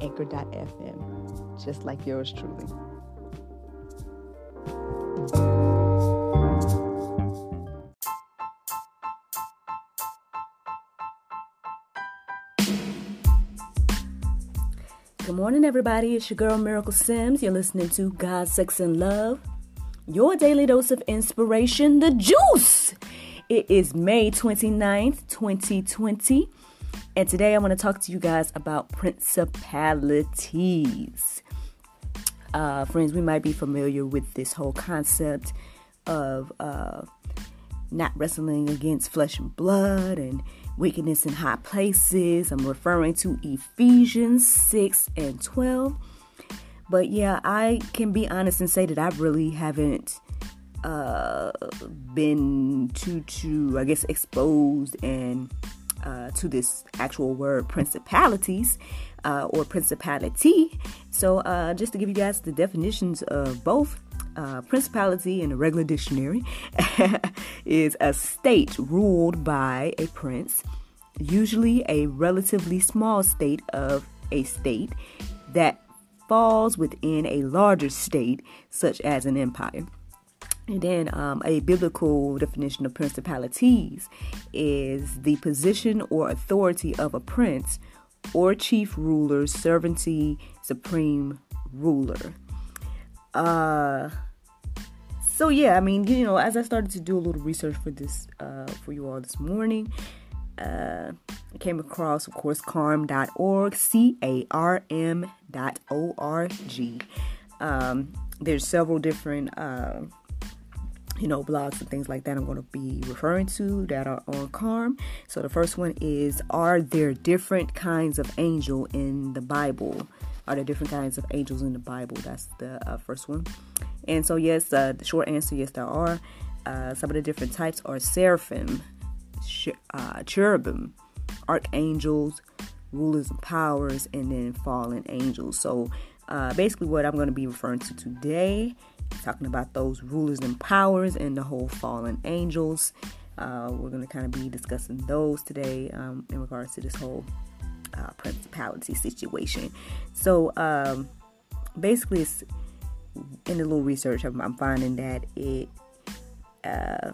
anchor.fm, just like yours truly. Good morning, everybody. It's your girl Miracle Sims. You're listening to God, Sex, and Love, your daily dose of inspiration, the juice. It is May 29th, 2020. And today I want to talk to you guys about principalities. Uh, friends, we might be familiar with this whole concept of uh, not wrestling against flesh and blood and wickedness in high places. I'm referring to Ephesians 6 and 12. But yeah, I can be honest and say that I really haven't uh, been too, too, I guess, exposed and uh, to this actual word principalities uh, or principality. So, uh, just to give you guys the definitions of both. Uh, principality in the regular dictionary is a state ruled by a prince, usually a relatively small state of a state that falls within a larger state, such as an empire. And then um, a biblical definition of principalities is the position or authority of a prince or chief ruler, servanty, supreme ruler. Uh, so yeah, I mean, you know, as I started to do a little research for this, uh, for you all this morning, uh, I came across, of course, carm.org, C-A-R-M dot O-R-G. Um, there's several different, uh, you know, blogs and things like that I'm going to be referring to that are on Carm. So the first one is Are there different kinds of angel in the Bible? Are there different kinds of angels in the Bible? That's the uh, first one. And so, yes, uh, the short answer yes, there are. Uh, some of the different types are seraphim, sh- uh, cherubim, archangels, rulers and powers, and then fallen angels. So, uh, basically, what I'm going to be referring to today talking about those rulers and powers and the whole fallen angels. Uh, we're going to kind of be discussing those today um, in regards to this whole uh, principality situation. So, um, basically, in the little research I'm, finding that it uh,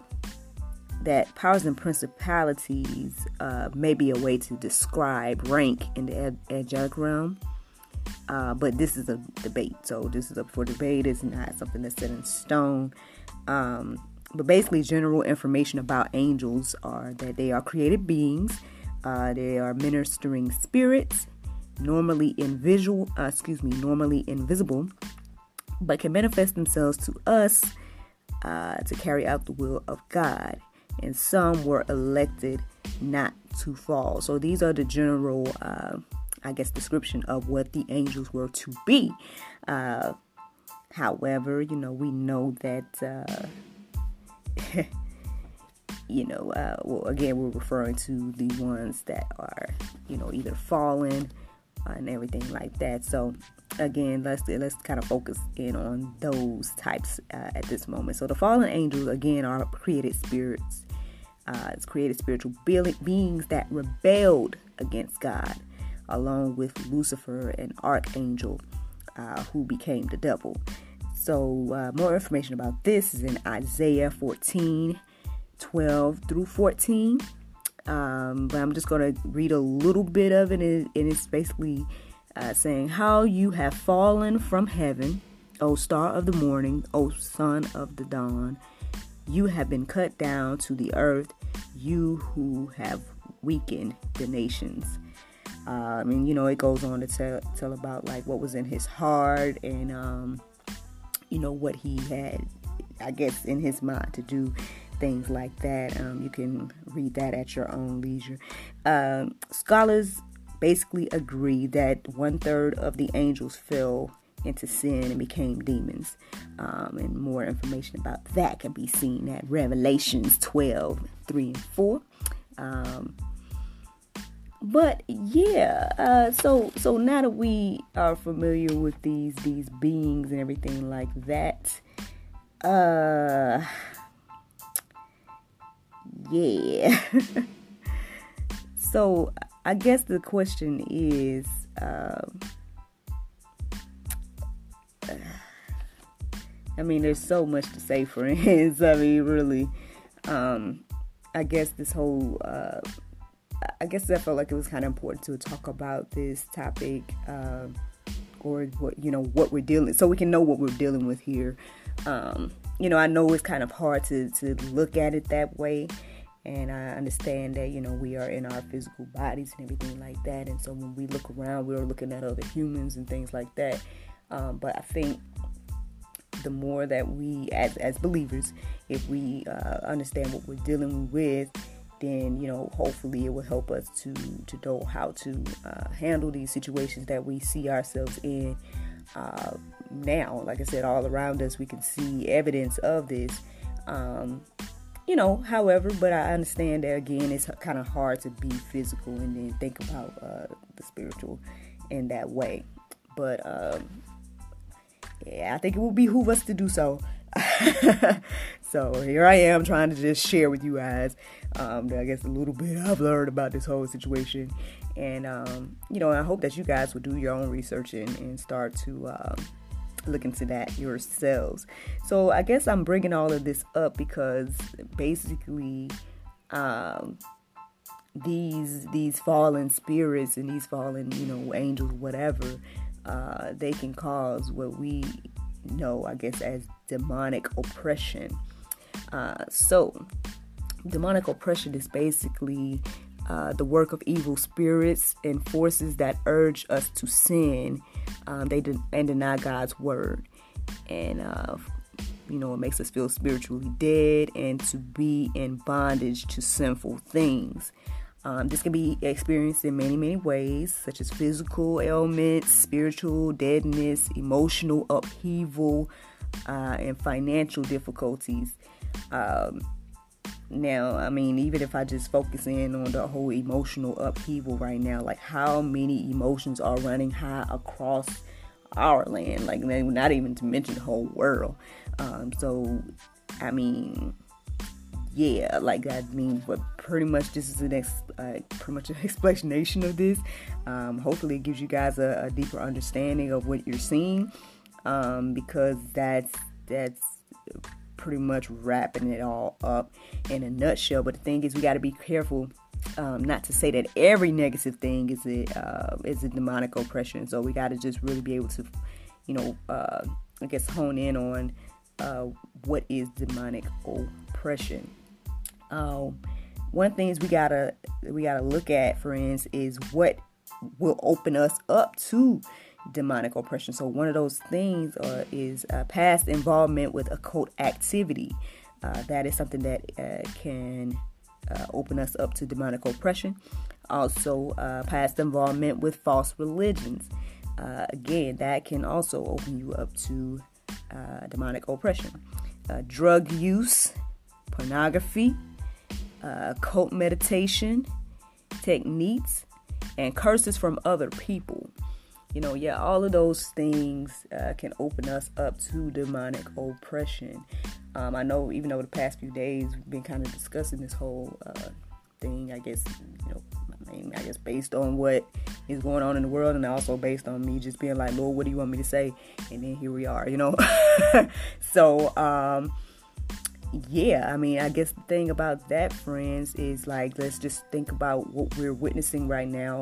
that powers and principalities uh, may be a way to describe rank in the angelic realm. Uh, but this is a debate, so this is up for debate. It's not something that's set in stone. Um, but basically, general information about angels are that they are created beings. Uh, they are ministering spirits, normally invisible. Uh, excuse me, normally invisible, but can manifest themselves to us uh, to carry out the will of God. And some were elected not to fall. So these are the general uh, I guess, description of what the angels were to be. Uh, however, you know, we know that, uh, you know, uh, well, again, we're referring to the ones that are, you know, either fallen and everything like that. So, again, let's let's kind of focus in on those types uh, at this moment. So, the fallen angels again are created spirits. Uh, it's created spiritual beings that rebelled against God along with Lucifer, an archangel uh, who became the devil. So, uh, more information about this is in Isaiah 14 12 through 14. Um, but I'm just going to read a little bit of it, and it's basically uh, saying, How you have fallen from heaven, O star of the morning, O son of the dawn. You have been cut down to the earth, you who have weakened the nations. Uh, I mean, you know, it goes on to tell tell about like what was in his heart and um, you know what he had, I guess, in his mind to do things like that. Um, you can read that at your own leisure. Um, scholars basically agree that one third of the angels fell into sin and became demons. Um, and more information about that can be seen at Revelations 12 3 and 4. Um, but yeah, uh, so so now that we are familiar with these these beings and everything like that, uh, yeah. so I guess the question is, um, I mean, there's so much to say, friends. I mean, really, um, I guess this whole, uh, I guess I felt like it was kind of important to talk about this topic, uh, or what you know what we're dealing, so we can know what we're dealing with here. Um, you know, I know it's kind of hard to to look at it that way, and I understand that you know we are in our physical bodies and everything like that, and so when we look around, we're looking at other humans and things like that. Um, but I think the more that we, as, as believers, if we uh, understand what we're dealing with, then you know hopefully it will help us to to know how to uh, handle these situations that we see ourselves in uh, now. Like I said, all around us we can see evidence of this. Um, you know, however, but I understand that again, it's kind of hard to be physical and then think about uh, the spiritual in that way. But um, yeah, I think it will behoove us to do so. so here I am trying to just share with you guys, um, I guess a little bit I've learned about this whole situation, and um, you know, I hope that you guys will do your own research and, and start to um, look into that yourselves. So I guess I'm bringing all of this up because basically, um, these these fallen spirits and these fallen you know angels, whatever uh, they can cause what we know, I guess, as demonic oppression. Uh, so, demonic oppression is basically uh, the work of evil spirits and forces that urge us to sin. Um, they de- and deny God's word, and uh, you know it makes us feel spiritually dead and to be in bondage to sinful things. Um, this can be experienced in many, many ways, such as physical ailments, spiritual deadness, emotional upheaval, uh, and financial difficulties. Um, now, I mean, even if I just focus in on the whole emotional upheaval right now, like how many emotions are running high across our land, like not even to mention the whole world. Um, so, I mean, yeah, like that means, but pretty much this is the next, uh, pretty much an explanation of this. Um, hopefully, it gives you guys a, a, deeper understanding of what you're seeing, um, because that's that's pretty much wrapping it all up in a nutshell. But the thing is, we got to be careful. Um, not to say that every negative thing is a uh, is a demonic oppression. So we got to just really be able to, you know, uh, I guess hone in on uh, what is demonic oppression. Um, one things we gotta we gotta look at, friends, is what will open us up to demonic oppression. So one of those things uh, is uh, past involvement with occult activity. Uh, that is something that uh, can uh, open us up to demonic oppression. Also, past involvement with false religions. again, that can also open you up to demonic oppression. drug use, pornography, uh, cult meditation techniques, and curses from other people. You know, yeah, all of those things uh, can open us up to demonic oppression. Um, I know, even over the past few days, we've been kind of discussing this whole uh, thing. I guess, you know, I mean, I guess based on what is going on in the world, and also based on me just being like, Lord, what do you want me to say? And then here we are, you know. so, um, yeah, I mean, I guess the thing about that, friends, is like, let's just think about what we're witnessing right now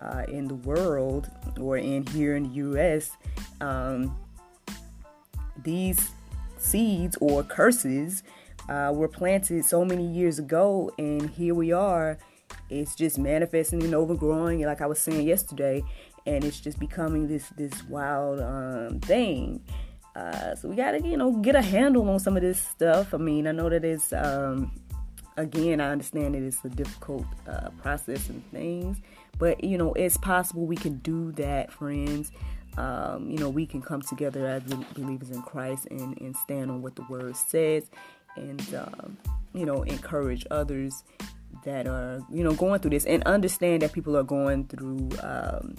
uh, in the world or in here in the U.S. Um, these seeds or curses uh, were planted so many years ago, and here we are. It's just manifesting and overgrowing, like I was saying yesterday, and it's just becoming this this wild um, thing. Uh, so we gotta, you know, get a handle on some of this stuff. I mean, I know that it's um, again, I understand that it's a difficult uh, process and things, but you know, it's possible we can do that, friends. Um, you know, we can come together as believers in Christ and, and stand on what the Word says, and um, you know, encourage others that are you know going through this, and understand that people are going through. Um,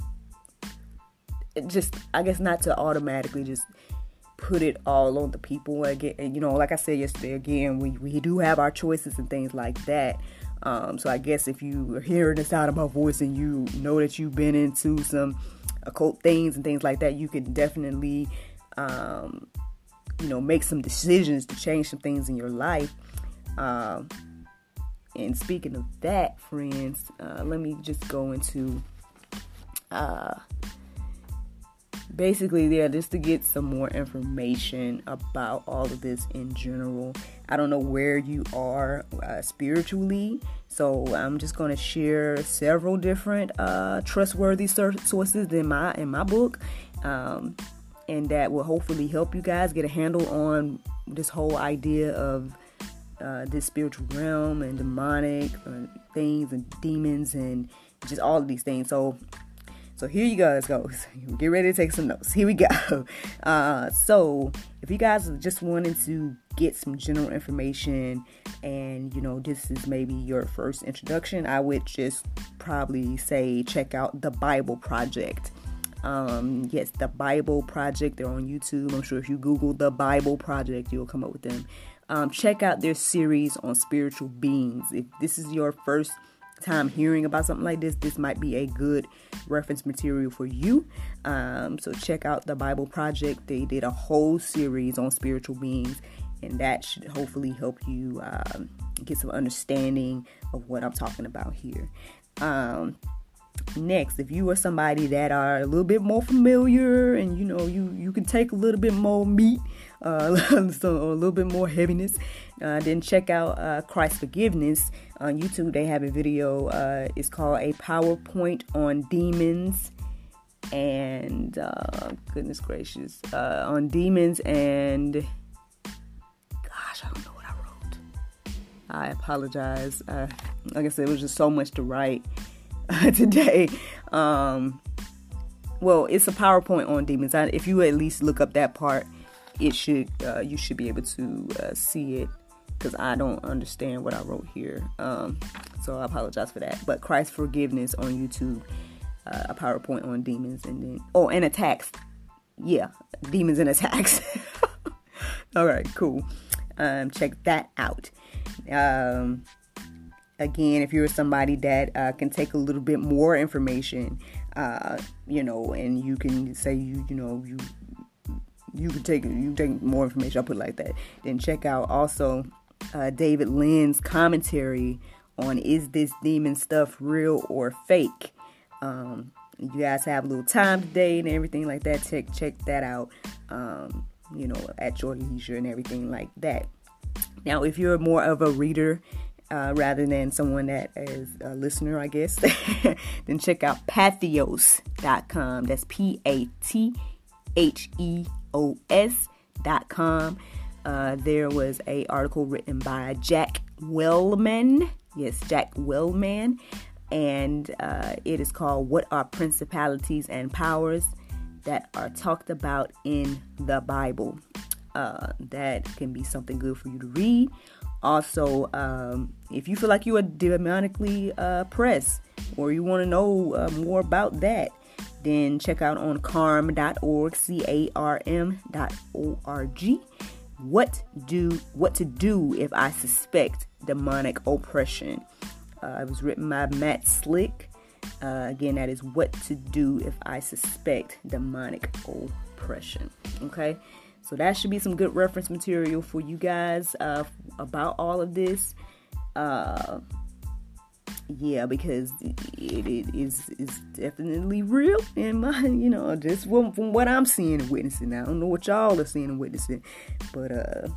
just, I guess, not to automatically just put it all on the people again. You know, like I said yesterday, again, we, we do have our choices and things like that. Um, so I guess if you are hearing the sound of my voice and you know that you've been into some occult things and things like that, you can definitely, um, you know, make some decisions to change some things in your life. Um, and speaking of that, friends, uh, let me just go into uh, basically yeah just to get some more information about all of this in general i don't know where you are uh, spiritually. So i'm just going to share several different uh, trustworthy sources in my in my book um, and that will hopefully help you guys get a handle on this whole idea of uh, this spiritual realm and demonic uh, things and demons and just all of these things. So so here you guys go. Get ready to take some notes. Here we go. Uh, so if you guys are just wanting to get some general information and you know this is maybe your first introduction, I would just probably say check out the Bible Project. Um, yes, the Bible Project. They're on YouTube. I'm sure if you Google the Bible Project, you'll come up with them. Um, check out their series on spiritual beings. If this is your first time hearing about something like this, this might be a good reference material for you. Um, so check out the Bible Project. They did a whole series on spiritual beings, and that should hopefully help you um, get some understanding of what I'm talking about here. Um, next if you are somebody that are a little bit more familiar and you know you you can take a little bit more meat uh, so a little bit more heaviness uh, then check out uh, christ forgiveness on youtube they have a video uh, it's called a powerpoint on demons and uh, goodness gracious uh, on demons and gosh i don't know what i wrote i apologize like i said it was just so much to write today. Um, well, it's a PowerPoint on demons. If you at least look up that part, it should uh, you should be able to uh, see it because I don't understand what I wrote here. Um, so I apologize for that. But Christ forgiveness on YouTube, uh, a PowerPoint on demons, and then oh, and attacks. Yeah, demons and attacks. All right, cool. Um, check that out. Um, again, if you're somebody that uh, can take a little bit more information, uh, you know, and you can say you, you know, you you can take you take more information. I'll put it like that. Then check out also uh, David Lynn's commentary on is this demon stuff real or fake. Um, you guys have a little time today and everything like that. Check check that out. Um, you know, at your leisure and everything like that. Now, if you're more of a reader uh, rather than someone that is a listener, I guess, then check out patheos.com. That's P A T H E O S.com. Uh, there was a article written by Jack Wellman. Yes, Jack Wellman. And uh, it is called What Are Principalities and Powers That Are Talked About in the Bible? Uh, that can be something good for you to read also, um, if you feel like you are demonically uh, pressed or you want to know uh, more about that, then check out on carm.org, C A R M.org. What do what to do if I suspect demonic oppression? Uh, it was written by Matt Slick. Uh, again, that is what to do if I suspect demonic oppression. Okay, so that should be some good reference material for you guys uh, about all of this. Uh, yeah, because it, it is is definitely real in my, you know, just from, from what I'm seeing and witnessing. I don't know what y'all are seeing and witnessing, but uh,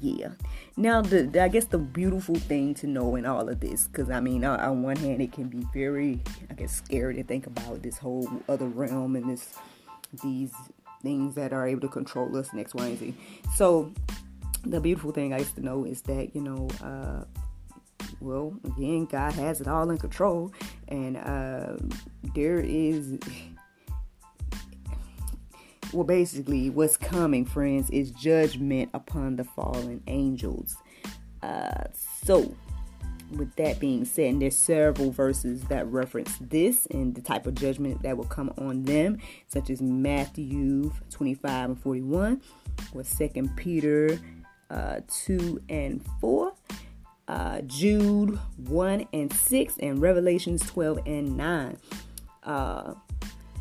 yeah. Now, the, I guess the beautiful thing to know in all of this, because I mean, on, on one hand, it can be very, I guess, scary to think about this whole other realm and this these things that are able to control us next Y, and Z. So the beautiful thing I used to know is that, you know, uh, well, again, God has it all in control, and uh, there is. Well, basically, what's coming, friends, is judgment upon the fallen angels. Uh, so, with that being said, and there's several verses that reference this and the type of judgment that will come on them, such as Matthew 25 and 41, or Second Peter uh, 2 and 4, uh, Jude 1 and 6, and Revelations 12 and 9. Uh,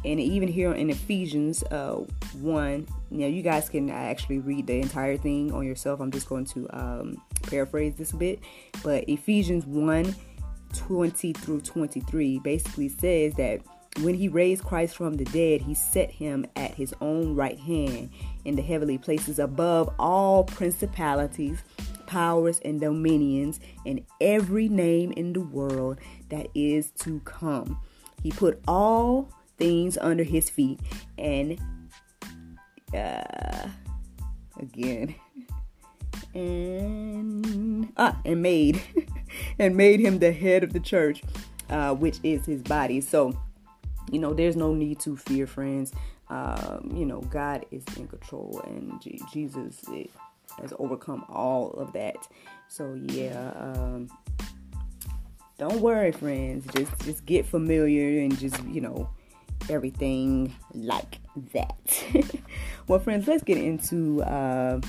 and even here in Ephesians uh, 1, you know, you guys can actually read the entire thing on yourself. I'm just going to um, paraphrase this a bit. But Ephesians 1 20 through 23 basically says that when he raised Christ from the dead, he set him at his own right hand in the heavenly places above all principalities, powers, and dominions, and every name in the world that is to come. He put all things under his feet and uh, again and ah and made and made him the head of the church uh, which is his body so you know there's no need to fear friends um, you know god is in control and G- jesus has overcome all of that so yeah um, don't worry friends just just get familiar and just you know everything like that. well, friends, let's get into uh,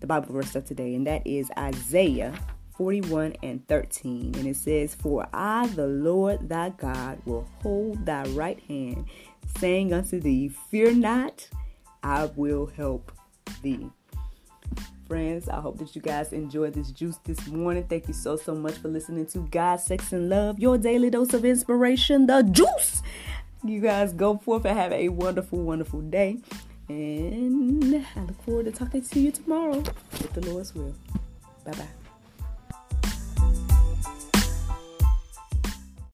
the Bible verse of today, and that is Isaiah 41 and 13. And it says, For I, the Lord thy God, will hold thy right hand, saying unto thee, Fear not, I will help thee. Friends, I hope that you guys enjoyed this juice this morning. Thank you so, so much for listening to God, Sex, and Love, your daily dose of inspiration, the juice. You guys go forth and have a wonderful, wonderful day. And I look forward to talking to you tomorrow with the Lord's will. Bye bye.